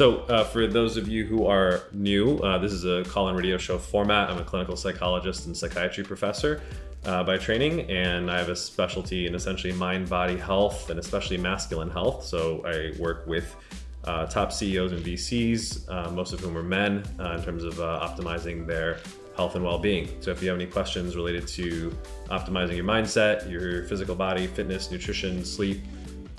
So, uh, for those of you who are new, uh, this is a call in radio show format. I'm a clinical psychologist and psychiatry professor uh, by training, and I have a specialty in essentially mind body health and especially masculine health. So, I work with uh, top CEOs and VCs, uh, most of whom are men, uh, in terms of optimizing their health and well-being. So if you have any questions related to optimizing your mindset, your physical body, fitness, nutrition, sleep,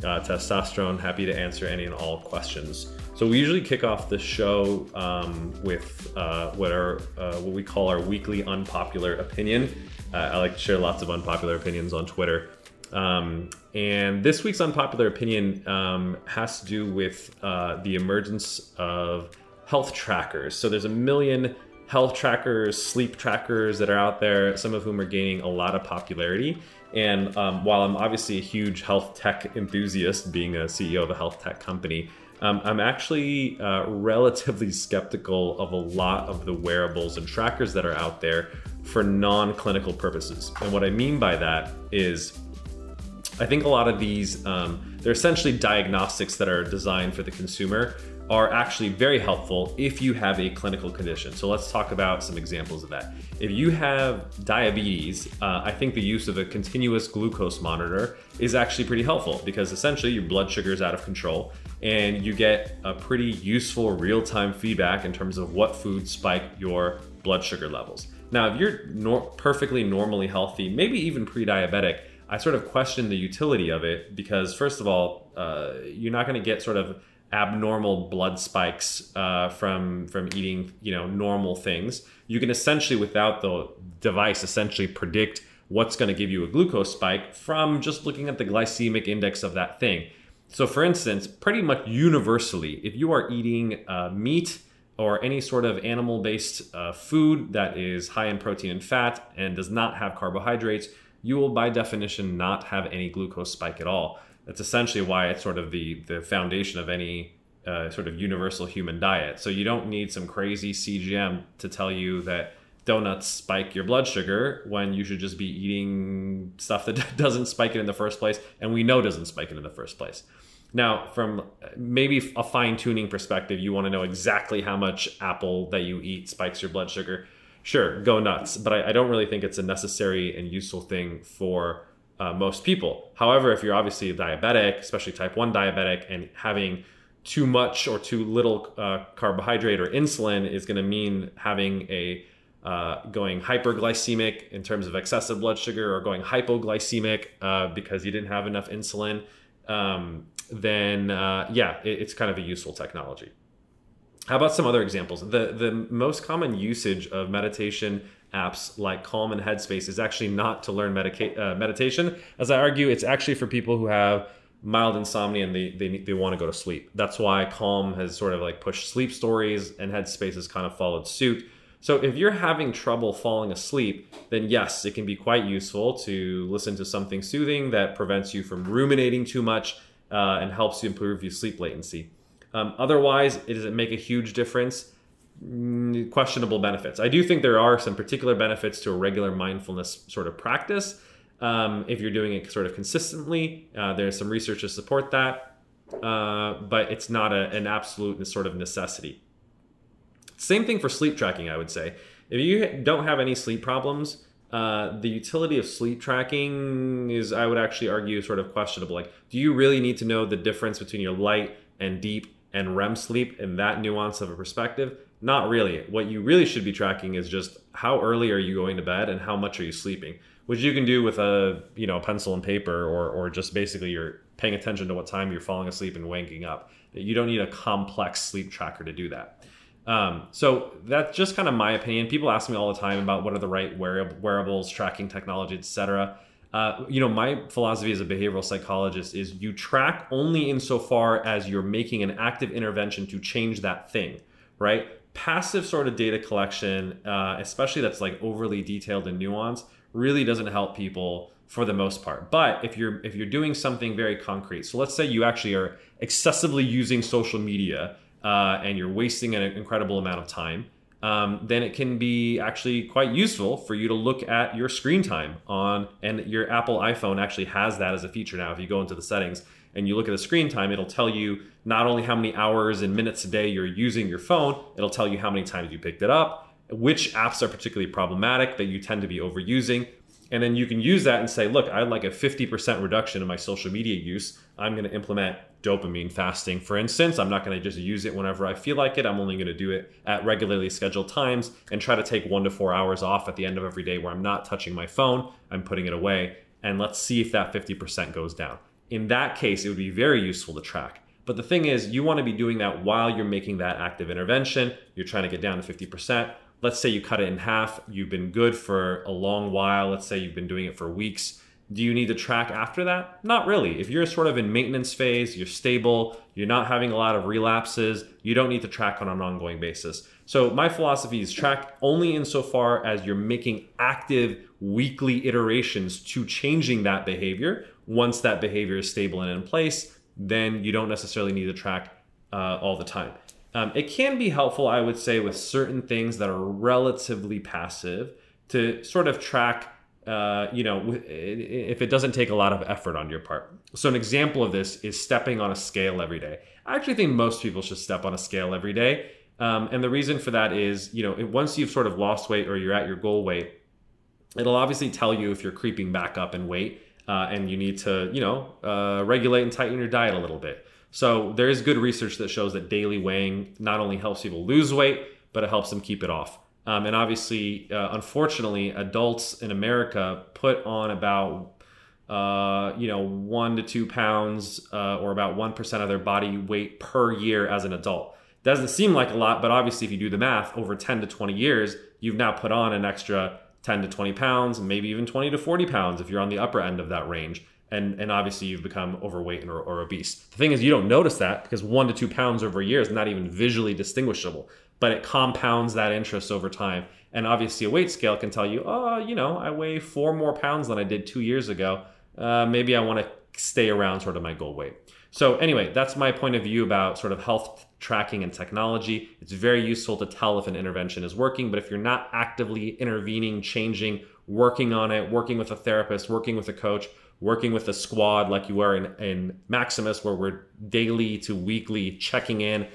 uh, testosterone, happy to answer any and all questions. So we usually kick off the show um, with uh, what are uh, what we call our weekly unpopular opinion. Uh, I like to share lots of unpopular opinions on Twitter. Um, and this week's unpopular opinion um, has to do with uh, the emergence of health trackers. So there's a million health trackers, sleep trackers that are out there, some of whom are gaining a lot of popularity. And um, while I'm obviously a huge health tech enthusiast, being a CEO of a health tech company, um, I'm actually uh, relatively skeptical of a lot of the wearables and trackers that are out there for non clinical purposes. And what I mean by that is, I think a lot of these, um, they're essentially diagnostics that are designed for the consumer are actually very helpful if you have a clinical condition. So let's talk about some examples of that. If you have diabetes, uh, I think the use of a continuous glucose monitor is actually pretty helpful because essentially your blood sugar is out of control and you get a pretty useful real time feedback in terms of what foods spike your blood sugar levels. Now, if you're nor- perfectly normally healthy, maybe even pre diabetic, I sort of question the utility of it because, first of all, uh, you're not going to get sort of abnormal blood spikes uh, from from eating you know normal things. You can essentially without the device essentially predict what's going to give you a glucose spike from just looking at the glycemic index of that thing. So for instance pretty much universally if you are eating uh, meat or any sort of animal based uh, food that is high in protein and fat and does not have carbohydrates you will by definition not have any glucose spike at all that's essentially why it's sort of the the foundation of any uh, sort of universal human diet. So you don't need some crazy CGM to tell you that donuts spike your blood sugar when you should just be eating stuff that doesn't spike it in the first place, and we know doesn't spike it in the first place. Now, from maybe a fine tuning perspective, you want to know exactly how much apple that you eat spikes your blood sugar. Sure, go nuts. But I, I don't really think it's a necessary and useful thing for uh, most people. However, if you're obviously a diabetic, especially type 1 diabetic, and having too much or too little uh, carbohydrate or insulin is going to mean having a uh, going hyperglycemic in terms of excessive blood sugar or going hypoglycemic uh, because you didn't have enough insulin, um, then uh, yeah, it, it's kind of a useful technology. How about some other examples? The the most common usage of meditation apps like Calm and Headspace is actually not to learn medica- uh, meditation. As I argue, it's actually for people who have mild insomnia and they, they, they want to go to sleep. That's why Calm has sort of like pushed sleep stories and Headspace has kind of followed suit. So if you're having trouble falling asleep, then yes, it can be quite useful to listen to something soothing that prevents you from ruminating too much uh, and helps you improve your sleep latency. Um, otherwise, it doesn't make a huge difference. Mm, questionable benefits. I do think there are some particular benefits to a regular mindfulness sort of practice. Um, if you're doing it sort of consistently, uh, there's some research to support that, uh, but it's not a, an absolute sort of necessity. Same thing for sleep tracking, I would say. If you don't have any sleep problems, uh, the utility of sleep tracking is, I would actually argue, sort of questionable. Like, do you really need to know the difference between your light and deep and REM sleep in that nuance of a perspective? Not really. What you really should be tracking is just how early are you going to bed and how much are you sleeping, which you can do with a you know pencil and paper or or just basically you're paying attention to what time you're falling asleep and waking up. You don't need a complex sleep tracker to do that. Um, so that's just kind of my opinion. People ask me all the time about what are the right wearables, tracking technology, etc. Uh, you know, my philosophy as a behavioral psychologist is you track only insofar as you're making an active intervention to change that thing, right? Passive sort of data collection, uh, especially that's like overly detailed and nuanced, really doesn't help people for the most part. But if you're if you're doing something very concrete, so let's say you actually are excessively using social media uh, and you're wasting an incredible amount of time. um, then it can be actually quite useful for you to look at your screen time on, and your Apple iPhone actually has that as a feature now. If you go into the settings and you look at the screen time, it'll tell you not only how many hours and minutes a day you're using your phone, it'll tell you how many times you picked it up, which apps are particularly problematic that you tend to be overusing. And then you can use that and say, look, I'd like a 50% reduction in my social media use. I'm going to implement dopamine fasting, for instance. I'm not going to just use it whenever I feel like it. I'm only going to do it at regularly scheduled times and try to take one to four hours off at the end of every day where I'm not touching my phone. I'm putting it away. And let's see if that 50% goes down. In that case, it would be very useful to track. But the thing is, you want to be doing that while you're making that active intervention. You're trying to get down to 50%. Let's say you cut it in half. You've been good for a long while. Let's say you've been doing it for weeks do you need to track after that? Not really. If you're sort of in maintenance phase, you're stable, you're not having a lot of relapses, you don't need to track on an ongoing basis. So my philosophy is track only insofar as you're making active weekly iterations to changing that behavior. Once that behavior is stable and in place, then you don't necessarily need to track uh, all the time. Um, it can be helpful, I would say, with certain things that are relatively passive to sort of track uh, you know, if it doesn't take a lot of effort on your part. So, an example of this is stepping on a scale every day. I actually think most people should step on a scale every day. Um, and the reason for that is, you know, once you've sort of lost weight or you're at your goal weight, it'll obviously tell you if you're creeping back up in weight uh, and you need to, you know, uh, regulate and tighten your diet a little bit. So, there is good research that shows that daily weighing not only helps people lose weight, but it helps them keep it off. Um, and obviously, uh, unfortunately, adults in America put on about uh, you know one to two pounds uh, or about one percent of their body weight per year as an adult. Doesn't seem like a lot, but obviously, if you do the math, over ten to twenty years, you've now put on an extra ten to twenty pounds, maybe even twenty to forty pounds if you're on the upper end of that range. And, and obviously you've become overweight or, or obese. The thing is, you don't notice that because one to two pounds over a year is not even visually distinguishable but it compounds that interest over time. And obviously, a weight scale can tell you, oh, you know, I weigh four more pounds than I did two years ago. Uh, maybe I want to stay around sort of my goal weight. So, anyway, that's my point of view about sort of health tracking and technology. It's very useful to tell if an intervention is working, but if you're not actively intervening, changing, working on it, working with a therapist, working with a coach, working with a squad like you are in, in Maximus, where we're daily to weekly checking in,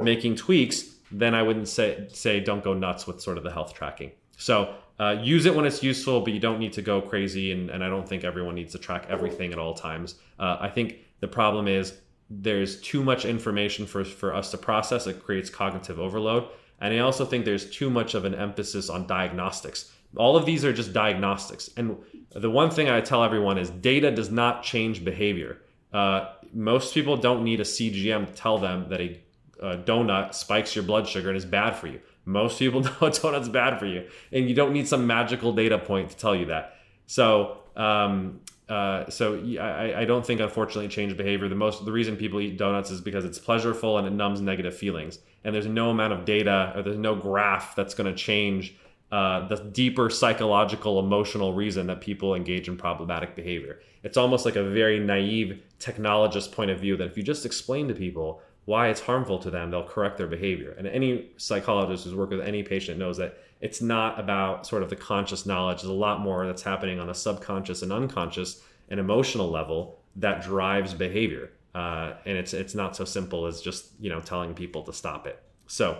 making tweaks, then I wouldn't say say don't go nuts with sort of the health tracking. So uh, use it when it's useful, but you don't need to go crazy. And, and I don't think everyone needs to track everything at all times. Uh, I think the problem is there's too much information for, for us to process. It creates cognitive overload. And I also think there's too much of an emphasis on diagnostics. All of these are just diagnostics. And the one thing I tell everyone is data does not change behavior. Uh, most people don't need a CGM to tell them that a a donut spikes your blood sugar and is bad for you. Most people know a donut's bad for you, and you don't need some magical data point to tell you that. So, um, uh, so I, I don't think unfortunately change behavior. The most the reason people eat donuts is because it's pleasureful and it numbs negative feelings. And there's no amount of data or there's no graph that's going to change uh, the deeper psychological emotional reason that people engage in problematic behavior. It's almost like a very naive technologist point of view that if you just explain to people why it's harmful to them, they'll correct their behavior. And any psychologist who's worked with any patient knows that it's not about sort of the conscious knowledge. There's a lot more that's happening on a subconscious and unconscious and emotional level that drives behavior. Uh, and it's it's not so simple as just you know telling people to stop it. So,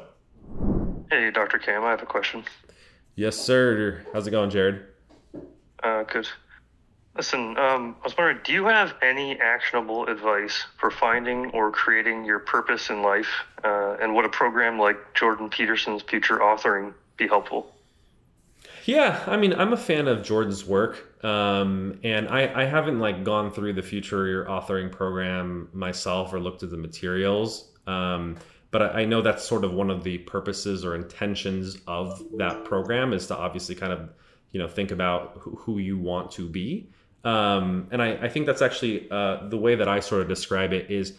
hey, Dr. Cam, I have a question. Yes, sir. How's it going, Jared? Uh, good. Listen, um, I was wondering, do you have any actionable advice for finding or creating your purpose in life, uh, and would a program like Jordan Peterson's Future Authoring be helpful? Yeah, I mean, I'm a fan of Jordan's work, um, and I, I haven't like gone through the Future Authoring program myself or looked at the materials. Um, but I, know that's sort of one of the purposes or intentions of that program is to obviously kind of you know think about who you want to be um, and I, I, think that's actually uh, the way that I sort of describe it is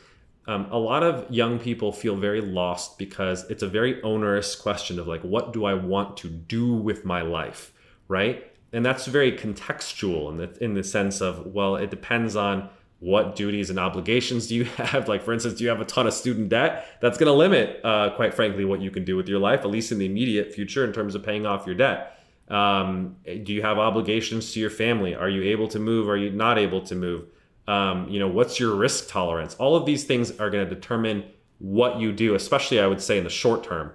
um, a lot of young people feel very lost because it's a very onerous question of like, what do I want to do with my life, right? And that's very contextual in the in the sense of well, it depends on what duties and obligations do you have? Like, for instance, do you have a ton of student debt? That's going to limit, uh, quite frankly, what you can do with your life, at least in the immediate future, in terms of paying off your debt. Um, do you have obligations to your family? Are you able to move? Are you not able to move? Um, you know, what's your risk tolerance? All of these things are going to determine what you do, especially I would say in the short term.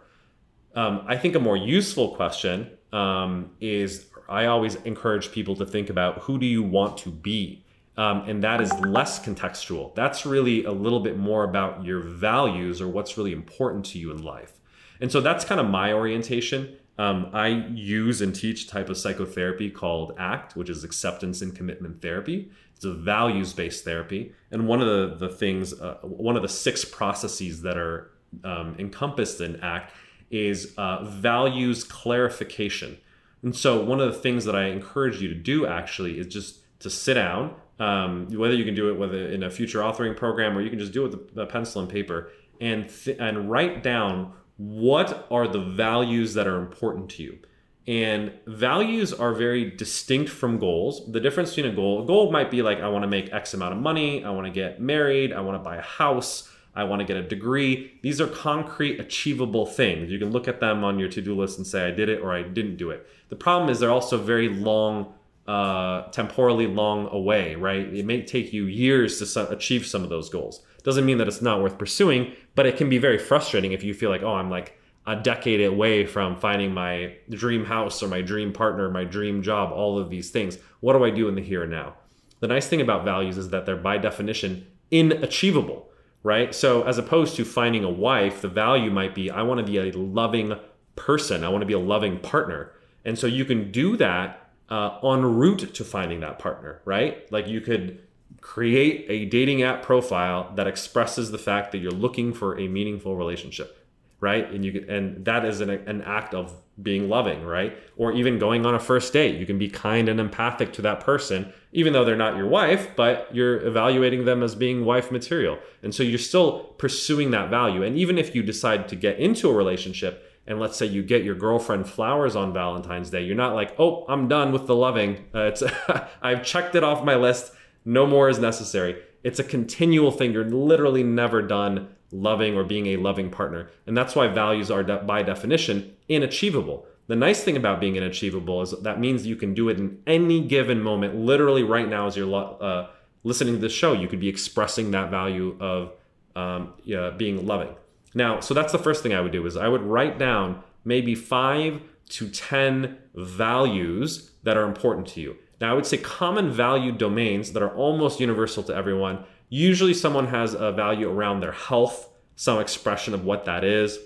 Um, I think a more useful question um, is I always encourage people to think about who do you want to be? Um, and that is less contextual. That's really a little bit more about your values or what's really important to you in life. And so that's kind of my orientation. Um, I use and teach type of psychotherapy called ACT, which is acceptance and commitment therapy. It's a values based therapy. And one of the, the things, uh, one of the six processes that are um, encompassed in ACT is uh, values clarification. And so, one of the things that I encourage you to do actually is just to sit down, um, whether you can do it whether in a future authoring program or you can just do it with a pencil and paper and th- and write down what are the values that are important to you. And values are very distinct from goals. The difference between a goal, a goal might be like I want to make X amount of money, I want to get married, I want to buy a house, I want to get a degree. These are concrete, achievable things. You can look at them on your to do list and say, I did it or I didn't do it. The problem is they're also very long uh, temporally long away, right? It may take you years to achieve some of those goals. Doesn't mean that it's not worth pursuing, but it can be very frustrating if you feel like, oh, I'm like a decade away from finding my dream house or my dream partner, my dream job, all of these things. What do I do in the here and now? The nice thing about values is that they're by definition inachievable, right? So as opposed to finding a wife, the value might be I want to be a loving person, I want to be a loving partner. And so you can do that uh, en route to finding that partner, right? Like you could create a dating app profile that expresses the fact that you're looking for a meaningful relationship, right? And you can, and that is an, an act of being loving, right? Or even going on a first date, you can be kind and empathic to that person, even though they're not your wife, but you're evaluating them as being wife material. And so you're still pursuing that value. And even if you decide to get into a relationship, and let's say you get your girlfriend flowers on Valentine's Day, you're not like, oh, I'm done with the loving. Uh, it's I've checked it off my list. No more is necessary. It's a continual thing. You're literally never done loving or being a loving partner, and that's why values are de- by definition inachievable. The nice thing about being inachievable is that means you can do it in any given moment. Literally, right now, as you're uh, listening to this show, you could be expressing that value of um, yeah, being loving. Now, so that's the first thing I would do is I would write down maybe five to 10 values that are important to you. Now, I would say common value domains that are almost universal to everyone. Usually, someone has a value around their health, some expression of what that is.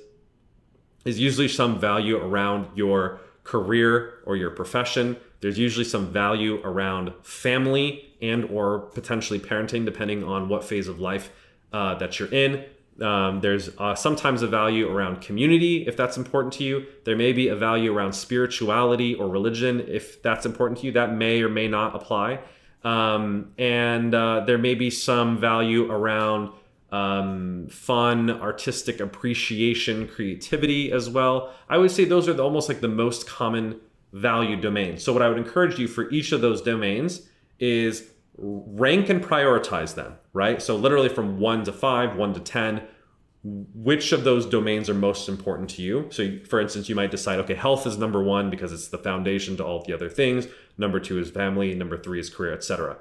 Is usually some value around your career or your profession. There's usually some value around family and or potentially parenting, depending on what phase of life uh, that you're in. Um, there's uh, sometimes a value around community if that's important to you. There may be a value around spirituality or religion if that's important to you. That may or may not apply. Um, and uh, there may be some value around um, fun, artistic appreciation, creativity as well. I would say those are the, almost like the most common value domains. So, what I would encourage you for each of those domains is rank and prioritize them, right? So literally from 1 to 5, 1 to 10, which of those domains are most important to you? So for instance, you might decide, okay, health is number 1 because it's the foundation to all the other things. Number 2 is family, number 3 is career, etc.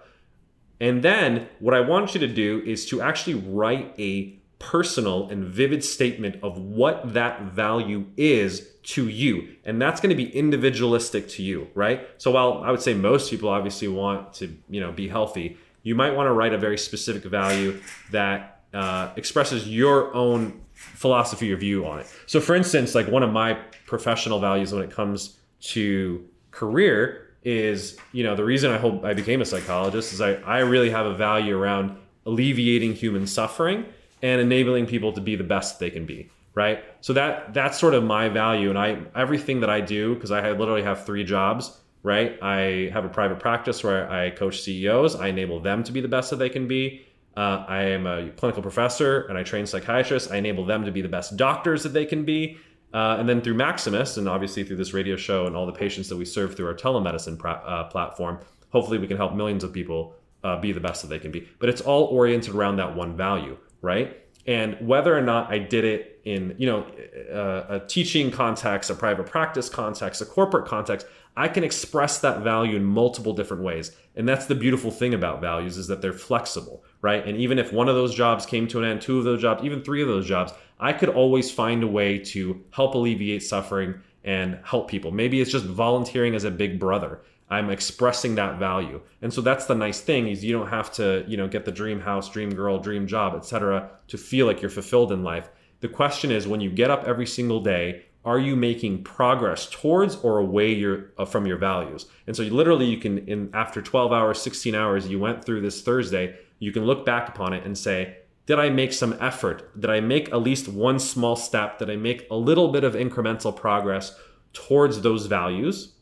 And then what I want you to do is to actually write a personal and vivid statement of what that value is to you. And that's going to be individualistic to you, right? So while I would say most people obviously want to, you know, be healthy, you might want to write a very specific value that uh, expresses your own philosophy or view on it. So for instance, like one of my professional values when it comes to career is, you know, the reason I hope I became a psychologist is I, I really have a value around alleviating human suffering and enabling people to be the best they can be right? So that that's sort of my value. And i everything that i do because i literally have three jobs right? I have a private practice where i coach ceos i enable them to be the best that they can be. Uh, i am a clinical professor and i train psychiatrists. I enable them to be the best doctors that they can be. Uh, and then through maximus and obviously through this radio show and all the patients that we serve through our telemedicine pra- uh, platform hopefully we can help millions of people uh, be the best that they can be. But it's all oriented around that one value, right? And whether or not I did it in, you know, a, a teaching context, a private practice context, a corporate context, I can express that value in multiple different ways. And that's the beautiful thing about values is that they're flexible, right? And even if one of those jobs came to an end, two of those jobs, even three of those jobs, I could always find a way to help alleviate suffering and help people. Maybe it's just volunteering as a big brother. I'm expressing that value. And so that's the nice thing is you don't have to, you know, get the dream house, dream girl, dream job, etc. to feel like you're fulfilled in life. The question is when you get up every single day, are you making progress towards or away your uh, from your values? And so you, literally you can in after 12 hours, 16 hours you went through this Thursday, you can look back upon it and say, did I make some effort? Did I make at least one small step? Did I make a little bit of incremental progress towards those values?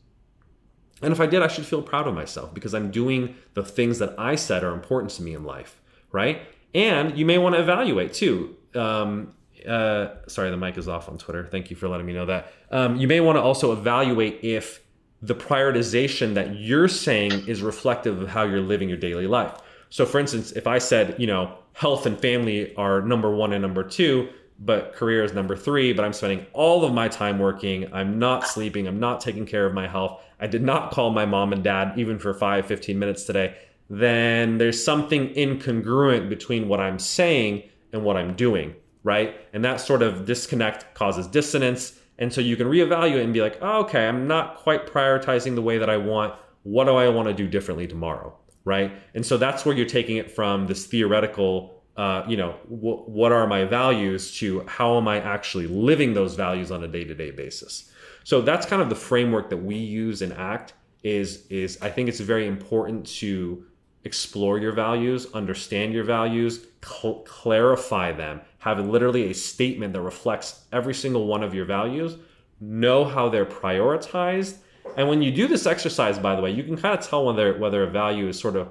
And if I did, I should feel proud of myself because I'm doing the things that I said are important to me in life, right? And you may want to evaluate too. Um, uh, sorry, the mic is off on Twitter. Thank you for letting me know that. Um, you may want to also evaluate if the prioritization that you're saying is reflective of how you're living your daily life. So, for instance, if I said, you know, health and family are number one and number two, but career is number three, but I'm spending all of my time working, I'm not sleeping, I'm not taking care of my health, I did not call my mom and dad even for five, 15 minutes today, then there's something incongruent between what I'm saying and what I'm doing, right? And that sort of disconnect causes dissonance. And so you can reevaluate and be like, oh, okay, I'm not quite prioritizing the way that I want. What do I want to do differently tomorrow? Right. And so that's where you're taking it from this theoretical, uh, you know, w- what are my values to how am I actually living those values on a day to day basis. So that's kind of the framework that we use in ACT. Is is I think it's very important to explore your values, understand your values, cl- clarify them, have literally a statement that reflects every single one of your values, know how they're prioritized. And when you do this exercise, by the way, you can kind of tell whether whether a value is sort of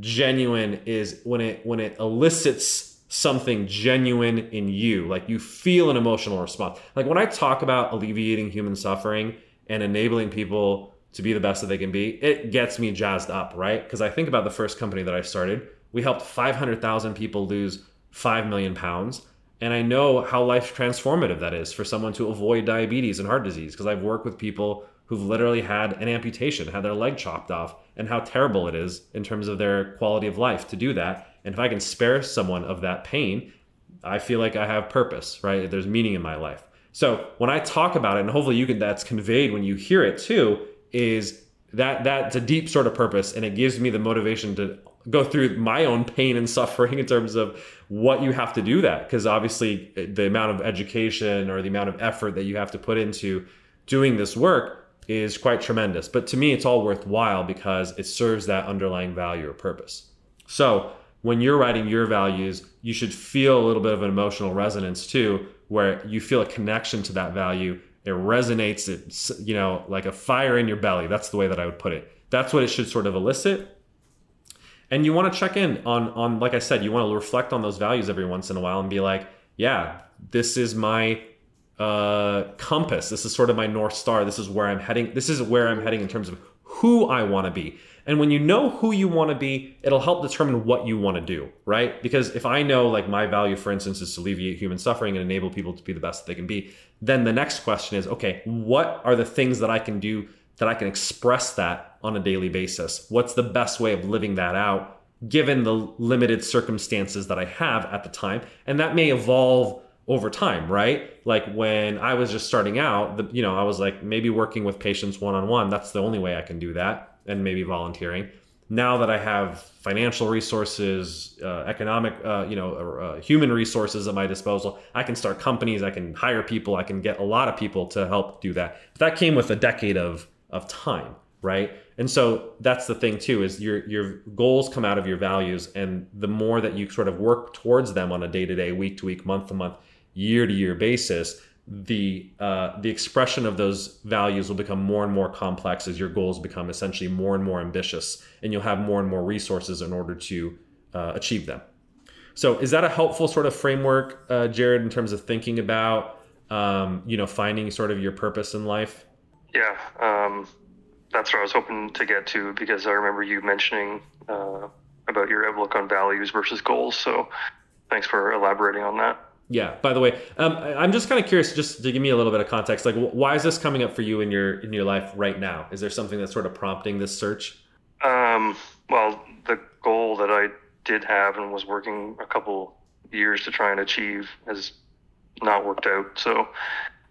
genuine is when it when it elicits something genuine in you, like you feel an emotional response. Like when I talk about alleviating human suffering and enabling people to be the best that they can be, it gets me jazzed up, right? Because I think about the first company that I started. We helped 500,000 people lose 5 million pounds. And I know how life transformative that is for someone to avoid diabetes and heart disease because I've worked with people who've literally had an amputation, had their leg chopped off, and how terrible it is in terms of their quality of life to do that. And if I can spare someone of that pain, I feel like I have purpose, right? There's meaning in my life. So when I talk about it, and hopefully you can that's conveyed when you hear it too, is that that's a deep sort of purpose and it gives me the motivation to go through my own pain and suffering in terms of what you have to do that because obviously eh, the amount of education or the amount of effort that you have to put into doing this work is quite tremendous. But to me it's all worthwhile because it serves that underlying value or purpose. So when you're writing your values you should feel a little bit of an emotional resonance too where you feel a connection to that value. It resonates it's you know like a fire in your belly. That's the way that i would put it. That's what it should sort of elicit. And you want to check in on on like i said you want to reflect on those values every once in a while and be like yeah this is my uh, compass. This is sort of my north star. This is where i'm heading. This is where i'm heading in terms of who i want to be. And when you know who you want to be it'll help determine what you want to do right? Because if i know like my value for instance is to alleviate human suffering and enable people to be the best that they can be then the next question is okay what are the things that i can do that I can express that on a daily basis? What's the best way of living that out given the limited circumstances that I have at the time? And that may evolve over time, right? Like when I was just starting out, the, you know, I was like maybe working with patients one on one. That's the only way I can do that, and maybe volunteering. Now that I have financial resources, uh, economic, uh, you know, uh, human resources at my disposal, I can start companies. I can hire people. I can get a lot of people to help do that. But that came with a decade of of time right and so that's the thing too is your your goals come out of your values and the more that you sort of work towards them on a day to day week to week month to month year to year basis the uh, the expression of those values will become more and more complex as your goals become essentially more and more ambitious and you'll have more and more resources in order to uh, achieve them so is that a helpful sort of framework uh, jared in terms of thinking about um, you know finding sort of your purpose in life yeah, um, that's what I was hoping to get to because I remember you mentioning uh, about your outlook on values versus goals. So thanks for elaborating on that. Yeah. By the way, um, I'm just kind of curious, just to give me a little bit of context. Like, why is this coming up for you in your in your life right now? Is there something that's sort of prompting this search? Um, well, the goal that I did have and was working a couple years to try and achieve has not worked out. So,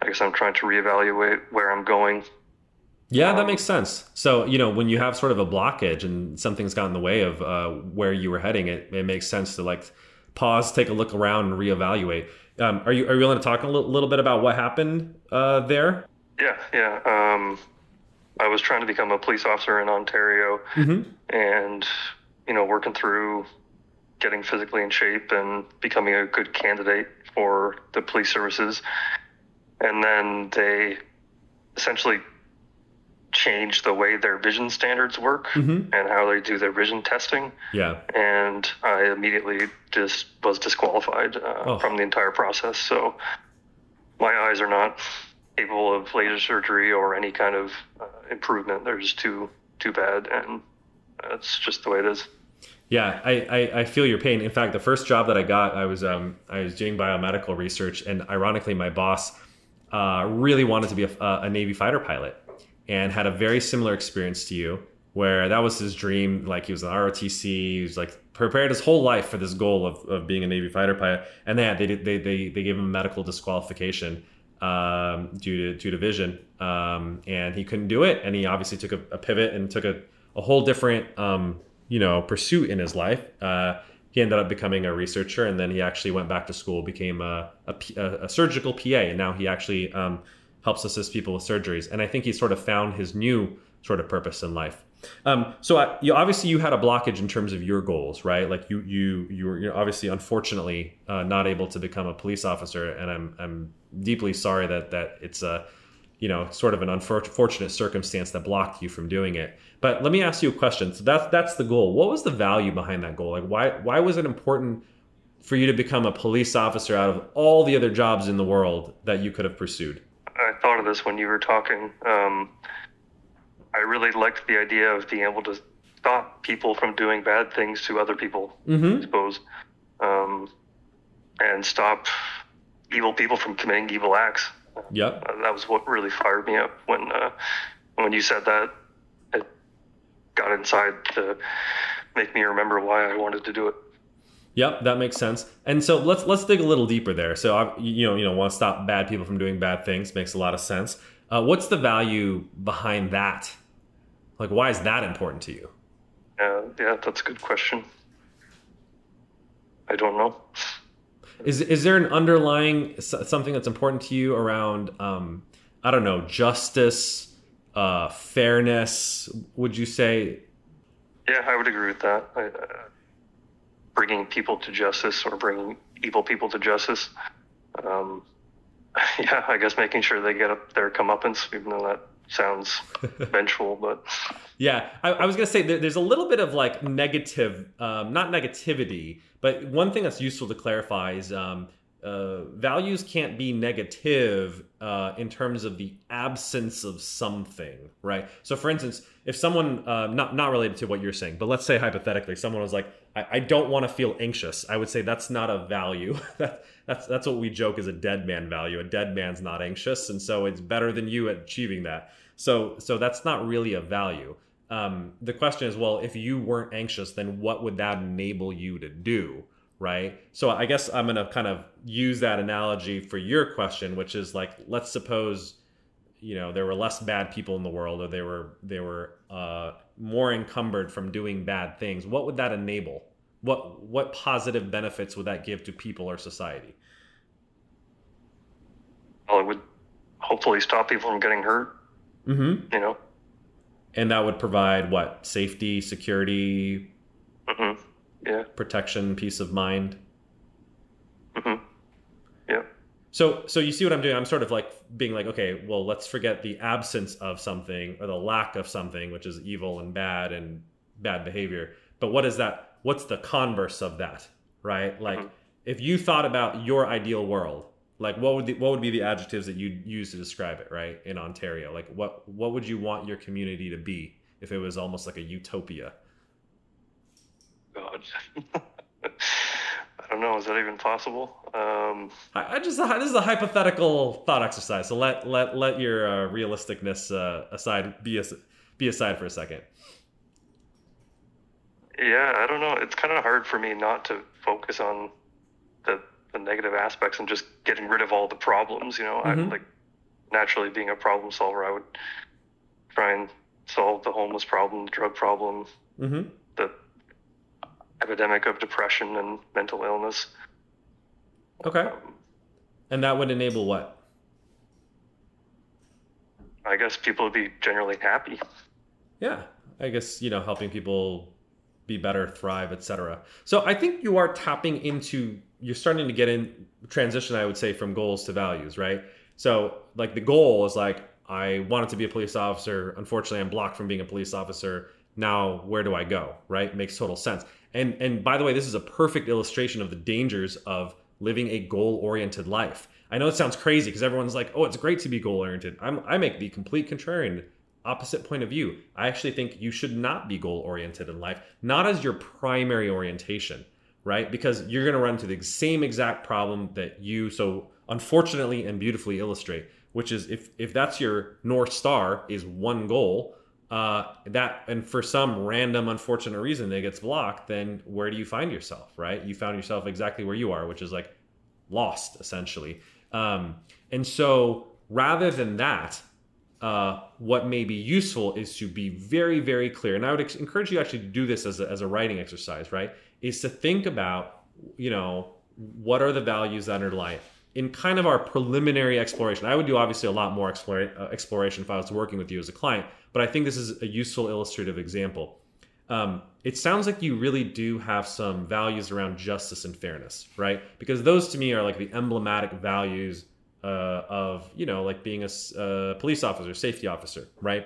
I guess I'm trying to reevaluate where I'm going. Yeah, that makes sense. So, you know, when you have sort of a blockage and something's got in the way of uh, where you were heading, it, it makes sense to like pause, take a look around, and reevaluate. Um, are you are you willing to talk a little, little bit about what happened uh, there? Yeah, yeah. Um, I was trying to become a police officer in Ontario, mm-hmm. and you know, working through getting physically in shape and becoming a good candidate for the police services. And then they essentially change the way their vision standards work mm-hmm. and how they do their vision testing. Yeah. And I immediately just was disqualified uh, oh. from the entire process. So my eyes are not capable of laser surgery or any kind of uh, improvement. They're just too too bad, and that's just the way it is. Yeah, I, I, I, feel your pain. In fact, the first job that I got, I was um, I was doing biomedical research, and ironically, my boss uh, really wanted to be a, a Navy fighter pilot and had a very similar experience to you where that was his dream. Like he was an ROTC, he was like prepared his whole life for this goal of, of being a Navy fighter pilot. And then they, they, they, they gave him a medical disqualification um, due to, due to vision. Um, and he couldn't do it. And he obviously took a, a pivot and took a, a whole different, um, you know, pursuit in his life. Uh, he ended up becoming a researcher and then he actually went back to school, became a, a, a surgical PA. And now he actually, um, helps assist people with surgeries. And I think he sort of found his new sort of purpose in life. Um, so I, you, obviously you had a blockage in terms of your goals, right? Like you you you were obviously unfortunately uh, not able to become a police officer, and I'm I'm deeply sorry that that it's a you know sort of an unfortunate circumstance that blocked you from doing it. But let me ask you a question. So that's that's the goal. What was the value behind that goal? Like why why was it important for you to become a police officer out of all the other jobs in the world that you could have pursued? I thought of this when you were talking. Um, I really liked the idea of being able to stop people from doing bad things to other people. Mm-hmm. I suppose, um, and stop evil people from committing evil acts. Yep. Uh, that was what really fired me up when uh, when you said that. It got inside to make me remember why I wanted to do it. Yep, that makes sense. And so let's let's dig a little deeper there. So I, you know, you know, want to stop bad people from doing bad things makes a lot of sense. Uh, what's the value behind that? Like, why is that important to you? Yeah, yeah, that's a good question. I don't know. Is is there an underlying something that's important to you around? Um, I don't know, justice, uh, fairness. Would you say? Yeah, I would agree with that. I, uh, bringing people to justice or bringing evil people to justice. Um, yeah, I guess making sure they get up their comeuppance, even though that sounds vengeful, but yeah, I, I was gonna say there, there's a little bit of like negative, um, not negativity, but one thing that's useful to clarify is um, uh, values can't be negative uh, in terms of the absence of something, right? So, for instance, if someone uh, not not related to what you're saying, but let's say hypothetically, someone was like, "I, I don't want to feel anxious," I would say that's not a value. that that's that's what we joke is a dead man value. A dead man's not anxious, and so it's better than you at achieving that. So, so that's not really a value. Um, the question is, well, if you weren't anxious, then what would that enable you to do? Right? So I guess I'm going to kind of use that analogy for your question, which is like, let's suppose, you know, there were less bad people in the world, or they were they were uh, more encumbered from doing bad things. What would that enable? What what positive benefits would that give to people or society? Well, it would hopefully stop people from getting hurt. Mm-hmm. You know, and that would provide what safety, security. Mm-hmm yeah. protection, peace of mind. Mm-hmm. Yeah. So, so you see what I'm doing? I'm sort of like being like, okay, well, let's forget the absence of something or the lack of something, which is evil and bad and bad behavior. But what is that? What's the converse of that, right? Like, mm-hmm. if you thought about your ideal world, like what would the, what would be the adjectives that you'd use to describe it, right? In Ontario, like what what would you want your community to be if it was almost like a utopia? God, I don't know. Is that even possible? Um, I, I, just this is a hypothetical thought exercise. So let let let your uh, realisticness uh, aside be a, be aside for a second. Yeah, I don't know. It's kind of hard for me not to focus on the the negative aspects and just getting rid of all the problems. You know, mm-hmm. I'm like naturally being a problem solver. I would try and solve the homeless problem, the drug problem, mm-hmm. Epidemic of depression and mental illness. Okay. Um, and that would enable what? I guess people would be generally happy. Yeah. I guess, you know, helping people be better, thrive, etc. So I think you are tapping into you're starting to get in transition I would say from goals to values, right? So like the goal is like I wanted to be a police officer. Unfortunately, I'm blocked from being a police officer. Now, where do I go? Right? Makes total sense. And and by the way, this is a perfect illustration of the dangers of living a goal-oriented life. I know it sounds crazy because everyone's like, "Oh, it's great to be goal-oriented." I make the complete contrarian, opposite point of view. I actually think you should not be goal-oriented in life, not as your primary orientation, right? Because you're going to run into the same exact problem that you so unfortunately and beautifully illustrate, which is if if that's your north star is one goal, uh, that and for some random unfortunate reason it gets blocked, then where do you find yourself? Right? You found yourself exactly where you are, which is like lost essentially. Um, and so rather than that, uh, what may be useful is to be very, very clear. And I would ex- encourage you actually to do this as a, as a writing exercise, right? Is to think about, you know, what are the values that underlie it? in kind of our preliminary exploration, I would do obviously a lot more explore, uh, exploration if I was working with you as a client, but I think this is a useful illustrative example. Um, it sounds like you really do have some values around justice and fairness, right? Because those to me are like the emblematic values uh, of, you know, like being a uh, police officer, safety officer, right?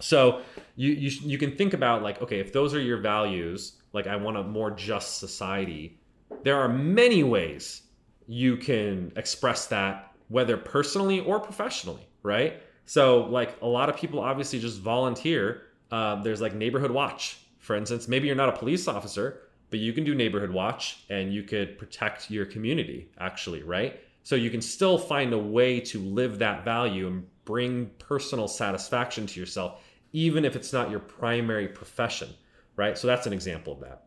So you, you, you can think about like, okay, if those are your values, like I want a more just society, there are many ways you can express that whether personally or professionally, right? So, like a lot of people obviously just volunteer. Uh, there's like neighborhood watch, for instance. Maybe you're not a police officer, but you can do neighborhood watch and you could protect your community, actually, right? So you can still find a way to live that value and bring personal satisfaction to yourself, even if it's not your primary profession, right? So that's an example of that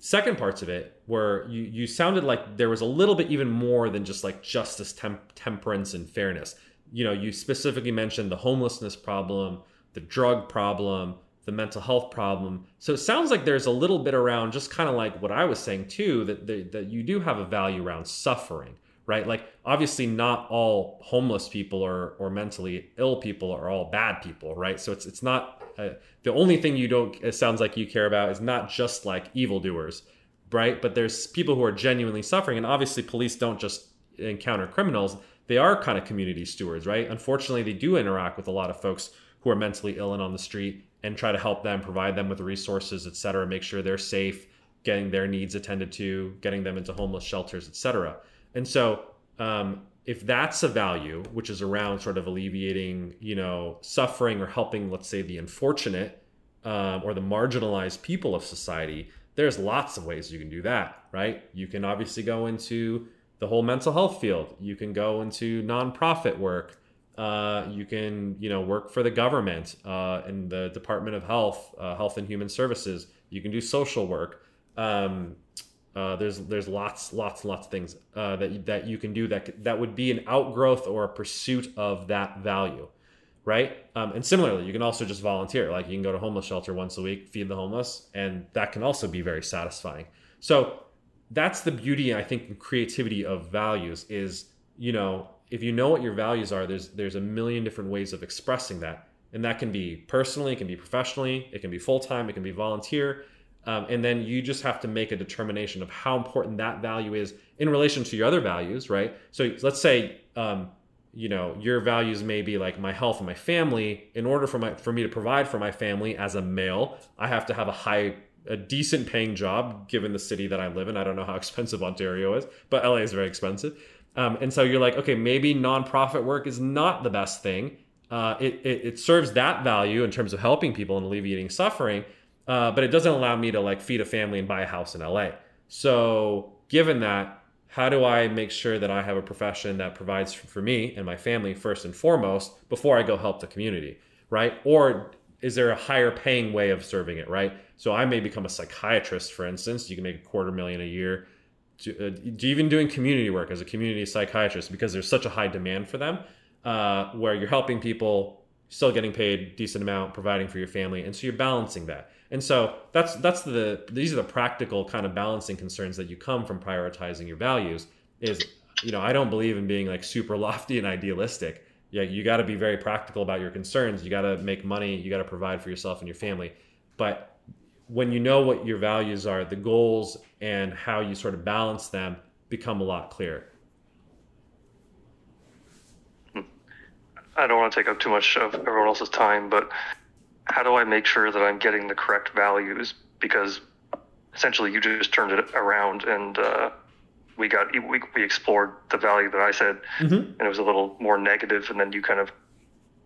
second parts of it where you you sounded like there was a little bit even more than just like justice temp- temperance and fairness you know you specifically mentioned the homelessness problem the drug problem the mental health problem. So it sounds like there's a little bit around just kind of like what i was saying too that, that that you do have a value around suffering right? Like obviously not all homeless people or or mentally ill people are all bad people right? So it's it's not uh, the only thing you don't it sounds like you care about is not just like evildoers right? But there's people who are genuinely suffering and obviously police don't just encounter criminals they are kind of community stewards right unfortunately they do interact with a lot of folks who are mentally ill and on the street and try to help them provide them with resources et cetera make sure they're safe getting their needs attended to getting them into homeless shelters et cetera and so um, if that's a value, which is around sort of alleviating, you know, suffering or helping, let's say, the unfortunate um, or the marginalized people of society, there's lots of ways you can do that, right? You can obviously go into the whole mental health field. You can go into nonprofit work. Uh, you can, you know, work for the government uh, in the Department of Health, uh, Health and Human Services. You can do social work. Um, uh, there's there's lots lots lots of things uh, that that you can do that that would be an outgrowth or a pursuit of that value, right? Um, and similarly, you can also just volunteer. Like you can go to homeless shelter once a week, feed the homeless, and that can also be very satisfying. So that's the beauty, I think, creativity of values is you know if you know what your values are, there's there's a million different ways of expressing that, and that can be personally, it can be professionally, it can be full time, it can be volunteer um, and then you just have to make a determination of how important that value is in relation to your other values, right? So let's say, um, you know, your values may be like my health and my family. In order for my for me to provide for my family as a male, I have to have a high, a decent paying job given the city that I live in. I don't know how expensive Ontario is, but LA is very expensive. Um, and so you're like, okay, maybe nonprofit work is not the best thing. Uh, it, it, it serves that value in terms of helping people and alleviating suffering uh, but it doesn't allow me to like feed a family and buy a house in LA. So, given that, how do I make sure that I have a profession that provides for me and my family first and foremost before I go help the community, right? Or is there a higher paying way of serving it, right? So I may become a psychiatrist, for instance. You can make a quarter million a year. Uh, even doing community work as a community psychiatrist because there's such a high demand for them, uh, where you're helping people, still getting paid decent amount, providing for your family, and so you're balancing that. And so that's that's the these are the practical kind of balancing concerns that you come from prioritizing your values. Is you know I don't believe in being like super lofty and idealistic yeah, you got to be very practical about your concerns. You got to make money. You got to provide for yourself and your family. But when you know what your values are, the goals and how you sort of balance them become a lot clearer. I don't want to take up too much of everyone else's time, but how do I make sure that I'm getting the correct values? Because essentially, you just turned it around and uh, we got we, we explored the value that I said, mm-hmm. and it was a little more negative, and then you kind of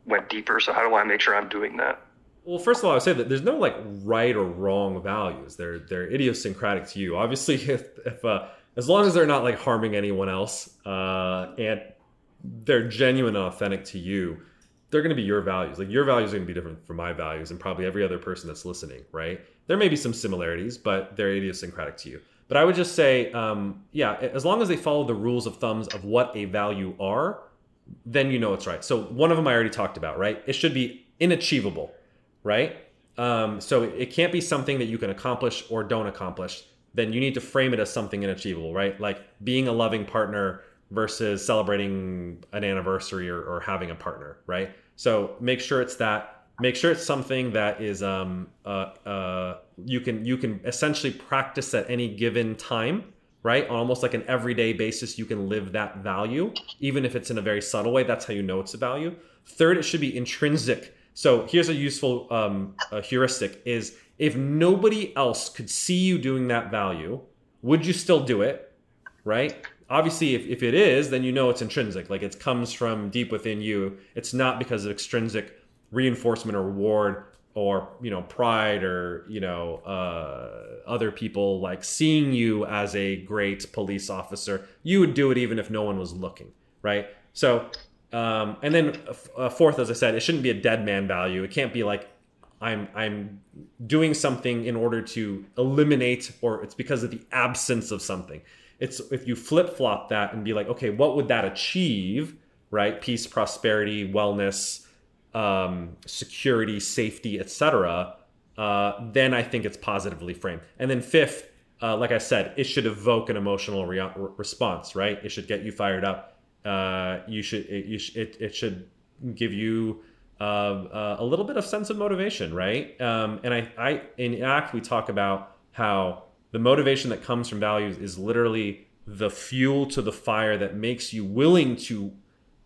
went deeper. So how do I make sure I'm doing that? Well, first of all, I would say that there's no like right or wrong values. They're they're idiosyncratic to you. Obviously, if, if uh, as long as they're not like harming anyone else, uh, and they're genuine and authentic to you, they're going to be your values. Like your values are going to be different from my values, and probably every other person that's listening. Right? There may be some similarities, but they're idiosyncratic to you. But I would just say, um, yeah, as long as they follow the rules of thumbs of what a value are, then you know it's right. So one of them I already talked about, right? It should be inachievable, right? Um, so it can't be something that you can accomplish or don't accomplish. Then you need to frame it as something inachievable, right? Like being a loving partner versus celebrating an anniversary or, or having a partner, right? So make sure it's that make sure it's something that is um, uh, uh, you can you can essentially practice at any given time right on almost like an everyday basis you can live that value even if it's in a very subtle way that's how you know it's a value third it should be intrinsic so here's a useful um, a heuristic is if nobody else could see you doing that value would you still do it? Right? Obviously if, if it is then you know it's intrinsic. Like it comes from deep within you. It's not because of extrinsic reinforcement or reward or you know pride or you know uh, other people like seeing you as a great police officer. You would do it even if no one was looking. Right? So um, and then uh, fourth as i said it shouldn't be a dead man value it can't be like i'm i'm doing something in order to eliminate or it's because of the absence of something it's if you flip flop that and be like okay what would that achieve right peace prosperity wellness um, security, safety, etc., uh, then I think it's positively framed. And then fifth, uh, like I said, it should evoke an emotional re- response, right? It should get you fired up. Uh, you should it, you sh- it, it should give you uh, uh, a little bit of sense of motivation, right? Um, and I, I in ACT we talk about how the motivation that comes from values is literally the fuel to the fire that makes you willing to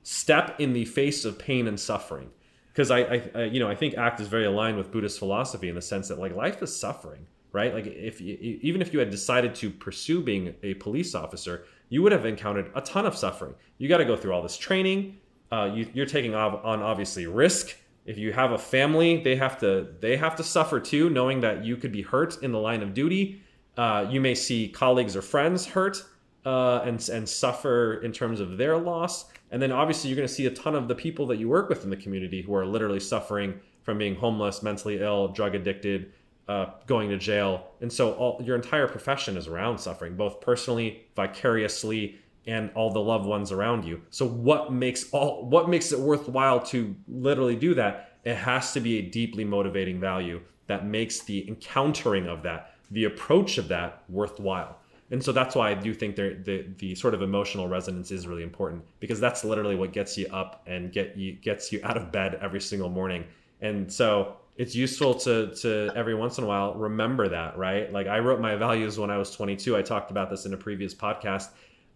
step in the face of pain and suffering because I, I, I, you know, I think ACT is very aligned with Buddhist philosophy in the sense that like life is suffering, right? Like if even if you had decided to pursue being a police officer, you would have encountered a ton of suffering. You got to go through all this training. Uh, you, are taking on obviously risk. If you have a family, they have to they have to suffer too, knowing that you could be hurt in the line of duty. Uh, you may see colleagues or friends hurt uh, and and suffer in terms of their loss. And then obviously you're going to see a ton of the people that you work with in the community who are literally suffering from being homeless, mentally ill, drug addicted, uh, going to jail. And so all, your entire profession is around suffering, both personally, vicariously, and all the loved ones around you. So what makes all what makes it worthwhile to literally do that? It has to be a deeply motivating value that makes the encountering of that, the approach of that worthwhile and so that's why I do think the the sort of emotional resonance is really important because that's literally what gets you up and get you gets you out of bed every single morning. And so it's useful to to every once in a while remember that, right? Like I wrote my values when I was 22. I talked about this in a previous podcast.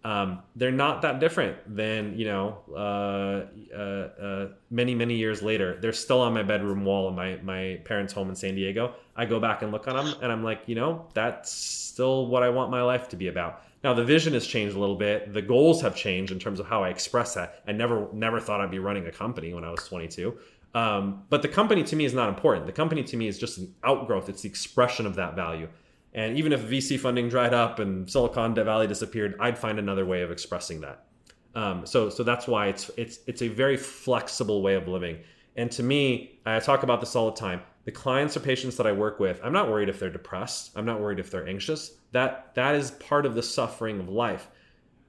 Um, they're not that different than you know uh, uh, uh, many many years later. They're still on my bedroom wall in my my parents' home in San Diego. I go back and look on them, and I'm like, you know, that's still what I want my life to be about. Now the vision has changed a little bit. The goals have changed in terms of how I express that. I never never thought I'd be running a company when I was 22. Um, but the company to me is not important. The company to me is just an outgrowth. It's the expression of that value. And even if VC funding dried up and Silicon Valley disappeared, I'd find another way of expressing that. Um, so, so that's why it's it's it's a very flexible way of living. And to me, I talk about this all the time. The clients or patients that I work with, I'm not worried if they're depressed. I'm not worried if they're anxious. That that is part of the suffering of life.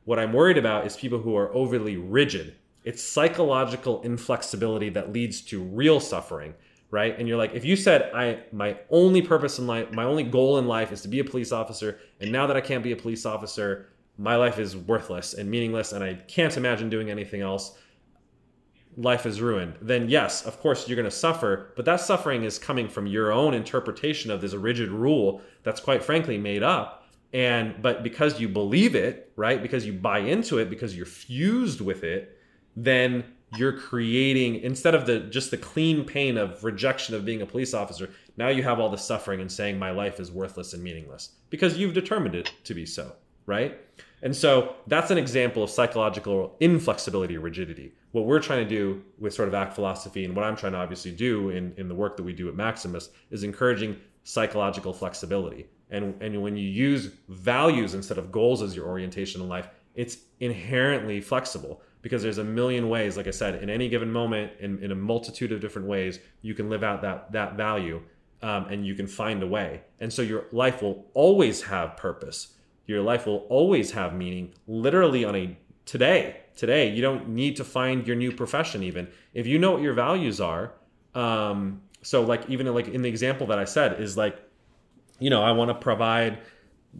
What I'm worried about is people who are overly rigid. It's psychological inflexibility that leads to real suffering, right? And you're like, if you said, I my only purpose in life, my only goal in life is to be a police officer, and now that I can't be a police officer, my life is worthless and meaningless, and I can't imagine doing anything else. Life is ruined. Then yes, of course you're going to suffer, but that suffering is coming from your own interpretation of this rigid rule that's quite frankly made up and but because you believe it right because you buy into it because you're fused with it then you're creating instead of the just the clean pain of rejection of being a police officer now you have all the suffering and saying my life is worthless and meaningless because you've determined it to be so right? And so that's an example of psychological inflexibility rigidity. What we're trying to do with sort of ACT philosophy and what i'm trying to obviously do in, in the work that we do at Maximus is encouraging psychological flexibility. And and when you use values instead of goals as your orientation in life it's inherently flexible because there's a million ways like i said in any given moment in, in a multitude of different ways you can live out that that value um, and you can find a way. And so your life will always have purpose. Your life will always have meaning literally on a today today. You don't need to find your new profession even. If you know what your values are um, so like even like in the example that i said is like you know, I want to provide,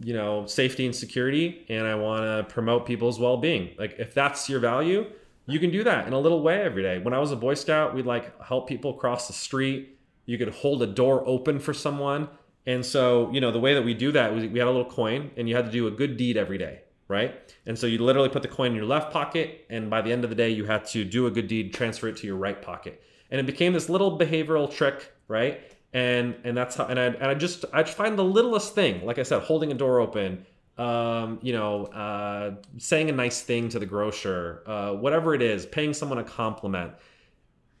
you know, safety and security and I want to promote people's well-being. Like if that's your value, you can do that in a little way every day. When I was a Boy Scout, we'd like help people cross the street. You could hold a door open for someone. And so, you know, the way that we do that was we had a little coin and you had to do a good deed every day, right? And so you literally put the coin in your left pocket and by the end of the day you had to do a good deed, transfer it to your right pocket. And it became this little behavioral trick, right? And and that's how and I, and I just I just find the littlest thing like I said holding a door open um, you know uh, saying a nice thing to the grocer uh, whatever it is paying someone a compliment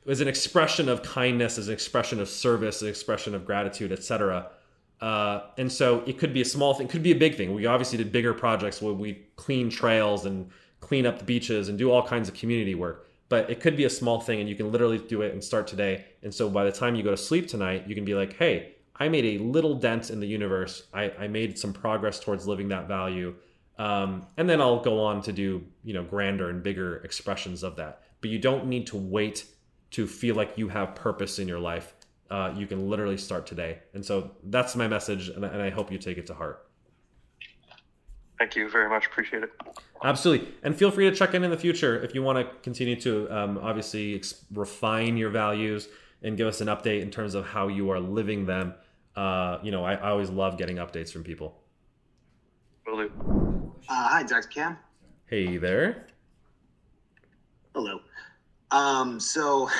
is an expression of kindness is an expression of service an expression of gratitude etc uh, and so it could be a small thing could be a big thing. We obviously did bigger projects where we clean trails and clean up the beaches and do all kinds of community work but it could be a small thing and you can literally do it and start today. And so by the time you go to sleep tonight, you can be like, hey, I made a little dent in the universe. I, I made some progress towards living that value. Um, and then I'll go on to do, you know, grander and bigger expressions of that. But you don't need to wait to feel like you have purpose in your life. Uh, you can literally start today. And so that's my message, and, and I hope you take it to heart. Thank you very much. Appreciate it. Absolutely. And feel free to check in in the future if you want to continue to um, obviously ex- refine your values and give us an update in terms of how you are living them. Uh, you know, I, I, always love getting updates from people. Will do. Uh, hi, Dr. Cam. Hey there. Hello. Um, so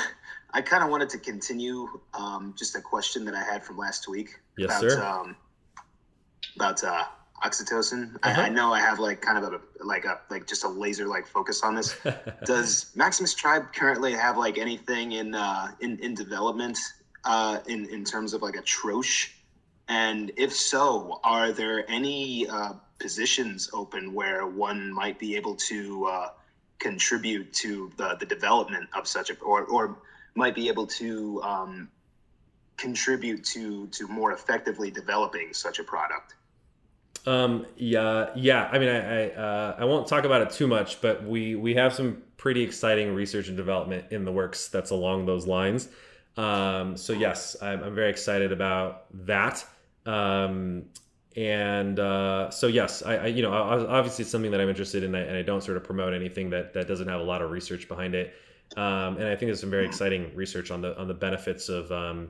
I kind of wanted to continue um, just a question that I had from last week. Yes, about, sir. Um, about uh, oxytocin. Uh-huh. I, I, know I have like kind of a like a like just a laser like focus on this. Does Maximus Tribe currently have like anything in uh, in in development uh, in in terms of like a troche? And if so, are there any uh, positions open where one might be able to uh, contribute to the the development of such a or or might be able to um, contribute to to more effectively developing such a product? Um, yeah, yeah. I mean, I I, uh, I won't talk about it too much, but we we have some pretty exciting research and development in the works that's along those lines. Um, so yes, I'm, I'm very excited about that. Um, and uh, so yes, I, I, you know obviously it's something that I'm interested in, and I don't sort of promote anything that that doesn't have a lot of research behind it. Um, and I think there's some very exciting research on the on the benefits of um,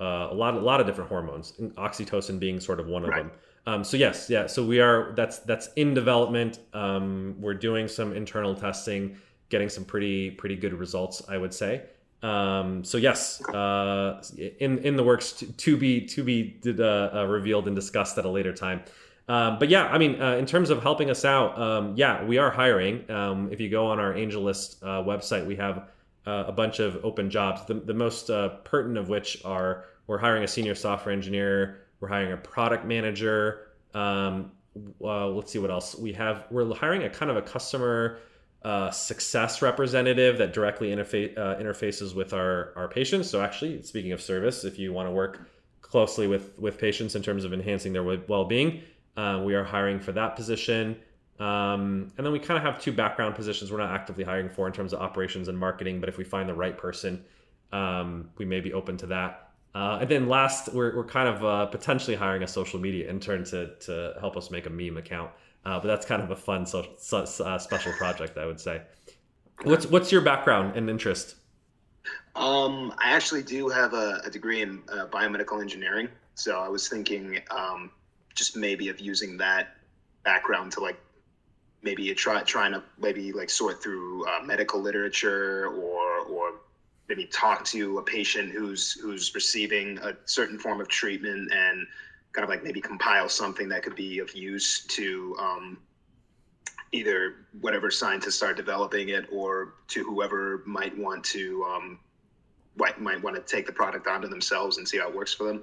uh, a lot a lot of different hormones, oxytocin being sort of one of right. them. Um, so yes, yeah. So we are that's that's in development. Um, we're doing some internal testing, getting some pretty pretty good results, I would say. Um, so yes, uh, in in the works to, to be to be uh, uh, revealed and discussed at a later time. Um, but yeah, I mean, uh, in terms of helping us out, um, yeah, we are hiring. Um, if you go on our AngelList uh, website, we have uh, a bunch of open jobs. The, the most pertinent of which are we're hiring a senior software engineer, we're hiring a product manager. Um, uh, let's see what else we have. We're hiring a kind of a customer uh, success representative that directly interface, uh, interfaces with our, our patients. So actually, speaking of service, if you want to work closely with with patients in terms of enhancing their well being, uh, we are hiring for that position. Um, and then we kind of have two background positions we're not actively hiring for in terms of operations and marketing, but if we find the right person, um, we may be open to that. Uh, and then last, we're, we're kind of uh, potentially hiring a social media intern to, to help us make a meme account. Uh, but that's kind of a fun social, uh, special project, I would say. What's what's your background and interest? Um, I actually do have a, a degree in uh, biomedical engineering, so I was thinking um, just maybe of using that background to like maybe try trying to maybe like sort through uh, medical literature or maybe talk to a patient who's who's receiving a certain form of treatment and kind of like maybe compile something that could be of use to um, either whatever scientists are developing it or to whoever might want to um, might, might want to take the product onto themselves and see how it works for them.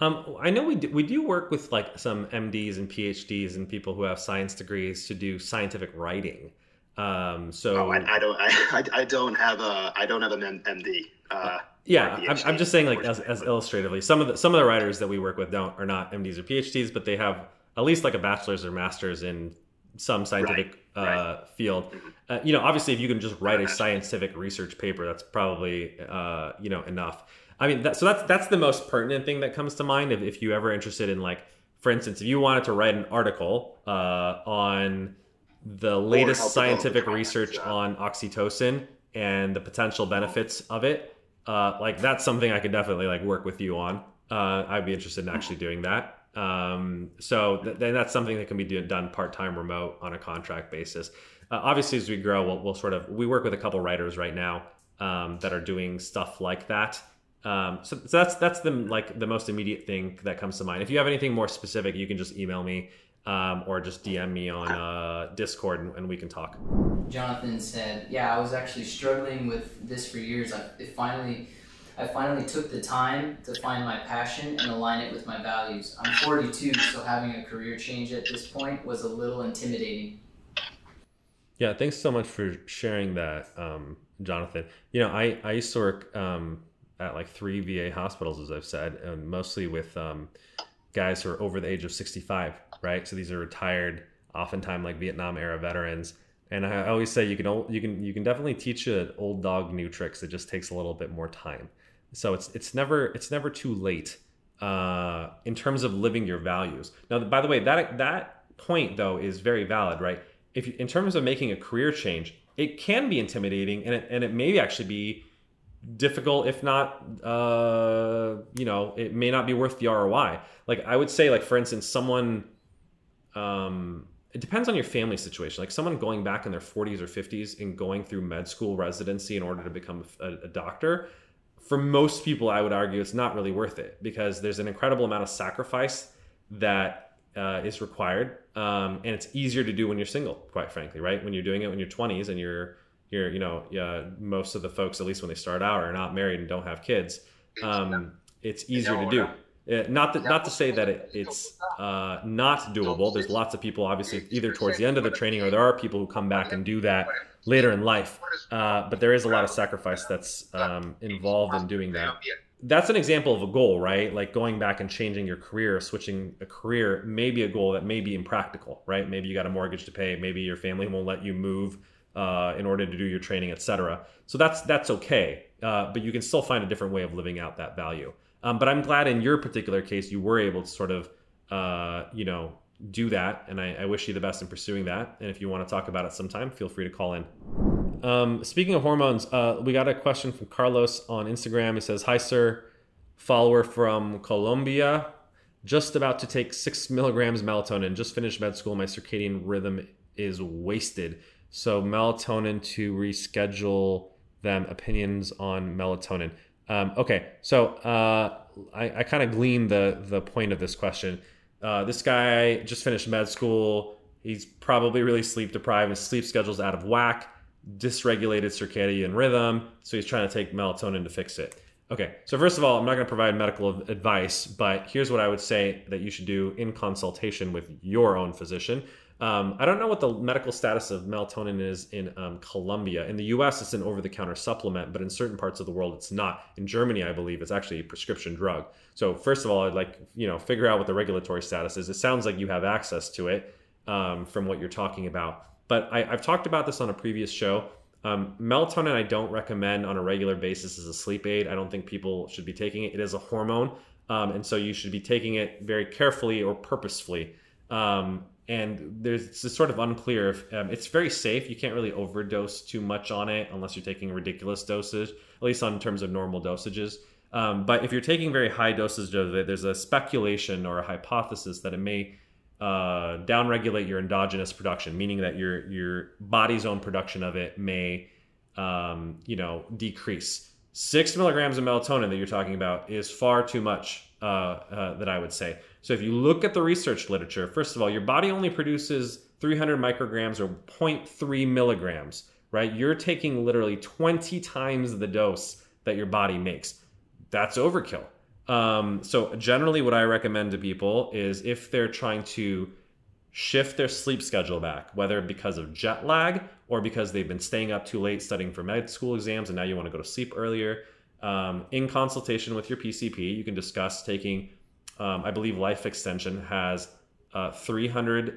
Um, I know we do, we do work with like some MDs and PhDs and people who have science degrees to do scientific writing. Um, so oh, I, I, don't I, I don't have a I don't have an MD. Uh, yeah, I'm, I'm, just saying like as, as illustratively, some of the some of the writers that we work with don't are not MDs or PhDs, but they have at least like a bachelor's or master's in some scientific right, uh, right. field. Mm-hmm. Uh, you know, obviously, if you can just write a scientific research paper, that's probably uh, you know enough. I mean, that, so that's that's the most pertinent thing that comes to mind. If, if you ever interested in like, for instance, if you wanted to write an article uh, on the latest scientific research on oxytocin and the potential benefits of it, uh, like that's something I could definitely like work with you on. Uh, I'd be interested in actually doing that. Um, so th- then that's something that can be do- done part time, remote on a contract basis. Uh, obviously, as we grow, we'll, we'll, sort of we work with a couple writers right now um, that are doing stuff like that. Um, so, so, that's that's the like the most immediate thing that comes to mind. If you have anything more specific, you can just email me um, or just DM me on uh, Discord and, and, we can talk. Jonathan said, "Yeah, I was actually struggling with this for years. I finally." I finally took the time to find my passion and align it with my values. I'm 42, so having a career change at this point was a little intimidating. Yeah, thanks so much for sharing that, um, Jonathan. You know, I, I used to work um, at like three VA hospitals, as I've said, and mostly with um, guys who are over the age of 65, right? So these are retired, oftentimes like Vietnam era veterans. And I always say you can you can you can definitely teach an old dog new tricks. It just takes a little bit more time. So it's it's never it's never too late uh, in terms of living your values. Now, by the way, that that point though is very valid, right? If you, in terms of making a career change, it can be intimidating, and it, and it may actually be difficult if not uh you know it may not be worth the roi like i would say like for instance someone um it depends on your family situation. Like someone going back in their 40s or 50s and going through med school residency in order to become a, a doctor for most people i would argue it's not really worth it because there's an incredible amount of sacrifice that uh, is required um, and it's easier to do when you're single quite frankly right? When you're doing it when you're 20s and you're you're you know yeah, most of the folks at least when they start out are not married and don't have kids um, it's easier to do. it, not to, not to say that it, it's uh, not doable. there's lots of people obviously either towards the end of the training or there are people who come back and do that later in life. uh, but there is a lot of sacrifice that's um, involved in doing that. that's an example of a goal right? Like going back and changing your career switching a career may be a goal that may be impractical right? Maybe you got a mortgage to pay. Maybe your family won't let you move uh, in order to do your training, etc. So that's that's okay, uh, but you can still find a different way of living out that value. Um, but I'm glad in your particular case you were able to sort of uh, you know do that, and I, I, wish you the best in pursuing that. And if you want to talk about it sometime, feel free to call in. Um, speaking of hormones, uh, we got a question from Carlos on Instagram. He says, "Hi, sir, follower from Colombia." Just about to take six milligrams melatonin. Just finished med school. My circadian rhythm is wasted. So melatonin to reschedule them. Opinions on melatonin. Um, okay, so uh, I, I kind of gleaned the the point of this question. Uh, this guy just finished med school. He's probably really sleep deprived. His sleep schedule's out of whack. dysregulated circadian rhythm. So he's trying to take melatonin to fix it. Okay, so first of all, I'm not going to provide medical advice, but here's what I would say that you should do in consultation with your own physician. Um, I don't know what the medical status of melatonin is in um, Colombia. In the US, it's an over the counter supplement, but in certain parts of the world, it's not. In Germany, I believe it's actually a prescription drug. So, first of all, I'd like, you know, figure out what the regulatory status is. It sounds like you have access to it um, from what you're talking about. But I, have talked about this on a previous show. Um, melatonin, I don't recommend on a regular basis as a sleep aid. I don't think people should be taking it. It is a hormone, um, and so you should be taking it very carefully or purposefully. Um, and there's it's sort of unclear if um, it's very safe. You can't really overdose too much on it unless you're taking ridiculous doses, at least on terms of normal dosages. Um, but if you're taking very high doses of it, there's a speculation or a hypothesis that it may uh, downregulate your endogenous production, meaning that your your body's own production of it may, um, you know, decrease. Six milligrams of melatonin that you're talking about is far too much. Uh, uh, that I would say. So if you look at the research literature, first of all, your body only produces 300 micrograms or 0.3 milligrams. Right? You're taking literally 20 times the dose that your body makes. That's overkill. Um, so generally, what I recommend to people is if they're trying to shift their sleep schedule back, whether because of jet lag or because they've been staying up too late studying for med school exams and now you want to go to sleep earlier. Um, in consultation with your PCP, you can discuss taking, um, I believe Life Extension has uh, 300 uh,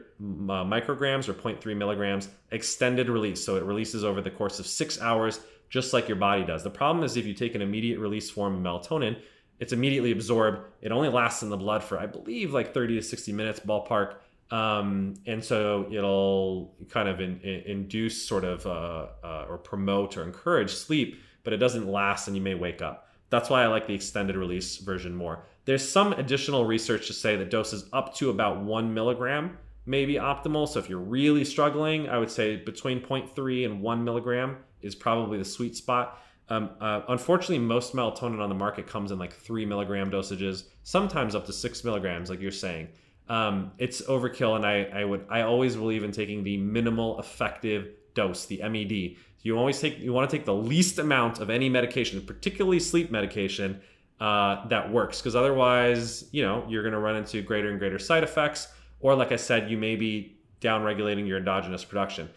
micrograms or 0.3 milligrams extended release. So it releases over the course of six hours, just like your body does. The problem is if you take an immediate release form of melatonin, it's immediately absorbed. It only lasts in the blood for, I believe, like 30 to 60 minutes ballpark. Um, and so it'll kind of in, in, induce sort of uh, uh, or promote or encourage sleep, but it doesn't last and you may wake up. That's why I like the extended release version more. There's some additional research to say that doses up to about one milligram may be optimal. So if you're really struggling, I would say between 0.3 and one milligram is probably the sweet spot. Um, uh, unfortunately, most melatonin on the market comes in like three milligram dosages, sometimes up to six milligrams, like you're saying. Um, it's overkill, and I, I would I always believe in taking the minimal effective dose, the MED. You always take you want to take the least amount of any medication, particularly sleep medication, uh, that works, because otherwise, you know, you're going to run into greater and greater side effects, or like I said, you may be down regulating your endogenous production.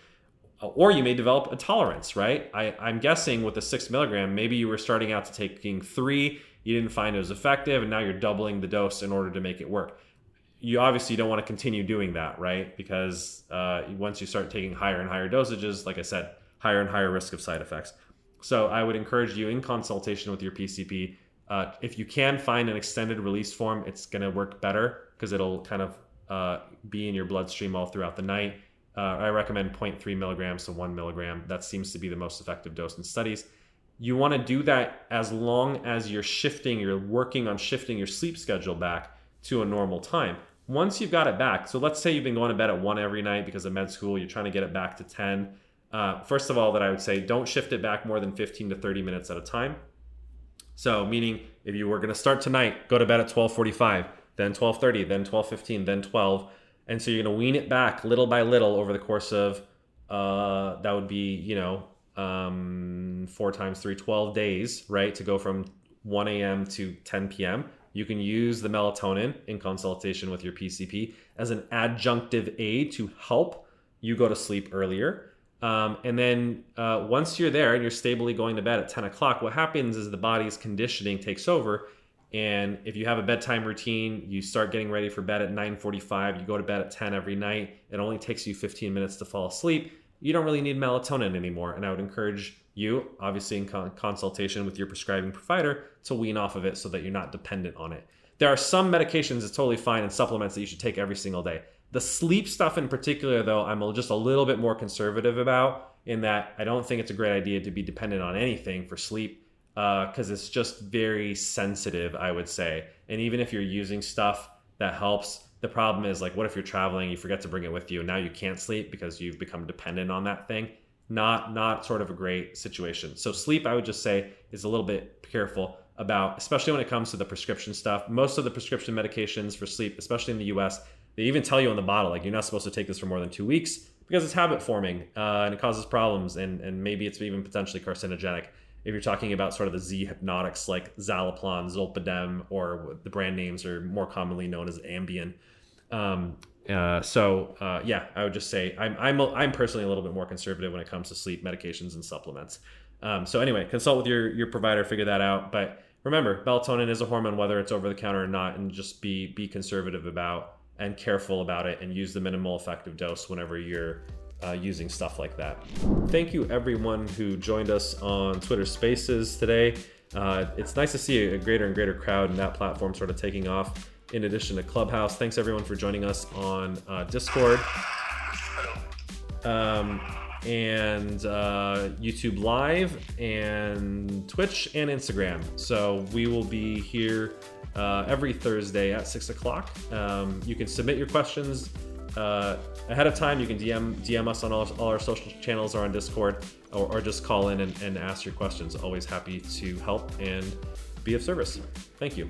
Uh, or you may develop a tolerance, right? I, I'm guessing with the six milligram, maybe you were starting out to taking three, you didn't find it was effective, and now you're doubling the dose in order to make it work. You obviously don't want to continue doing that, right? Because uh, once you start taking higher and higher dosages, like I said, higher and higher risk of side effects. So I would encourage you in consultation with your PCP, uh, if you can find an extended release form, it's going to work better because it'll kind of uh, be in your bloodstream all throughout the night uh, I recommend 0.3 milligrams to 1 milligram. That seems to be the most effective dose in studies. You want to do that as long as you're shifting, you're working on shifting your sleep schedule back to a normal time. Once you've got it back, so let's say you've been going to bed at 1 every night because of med school, you're trying to get it back to 10. Uh, first of all, that I would say don't shift it back more than 15 to 30 minutes at a time. So, meaning if you were going to start tonight, go to bed at 12:45, then 12:30, then 12:15, then 12 and so you're going to wean it back little by little over the course of uh, that would be you know um, four times three 12 days right to go from 1 a.m to 10 p.m you can use the melatonin in consultation with your pcp as an adjunctive aid to help you go to sleep earlier um, and then uh, once you're there and you're stably going to bed at 10 o'clock what happens is the body's conditioning takes over and if you have a bedtime routine, you start getting ready for bed at 9:45, you go to bed at 10 every night, it only takes you 15 minutes to fall asleep. You don't really need melatonin anymore, and I would encourage you, obviously in con- consultation with your prescribing provider, to wean off of it so that you're not dependent on it. There are some medications it's totally fine and supplements that you should take every single day. The sleep stuff in particular, though, I'm just a little bit more conservative about in that I don't think it's a great idea to be dependent on anything for sleep because uh, it's just very sensitive, I would say. And even if you're using stuff that helps, the problem is like, what if you're traveling, you forget to bring it with you, and now you can't sleep because you've become dependent on that thing? Not not sort of a great situation. So sleep, I would just say, is a little bit careful about, especially when it comes to the prescription stuff. Most of the prescription medications for sleep, especially in the U.S., they even tell you on the bottle like you're not supposed to take this for more than two weeks. because it's habit forming uh, and it causes problems, and and maybe it's even potentially carcinogenic. If you're talking about sort of the Z hypnotics like Zaleplon, Zolpidem, or the brand names are more commonly known as Ambien. Um, uh, so uh, yeah, I would just say I'm I'm a, I'm personally a little bit more conservative when it comes to sleep medications and supplements. Um, so anyway, consult with your your provider, figure that out. But remember, melatonin is a hormone, whether it's over the counter or not, and just be be conservative about and careful about it, and use the minimal effective dose whenever you're uh, using stuff like that. Thank you everyone who joined us on Twitter Spaces today. Uh, it's nice to see a greater and greater crowd and that platform sort of taking off in addition to Clubhouse. Thanks everyone for joining us on uh, Discord um, and uh, YouTube Live and Twitch and Instagram. So we will be here uh, every Thursday at six o'clock. Um, you can submit your questions uh, ahead of time. You can DM DM us on all, all our social channels or on Discord, or, or just call in and, and ask your questions. Always happy to help and be of service. Thank you.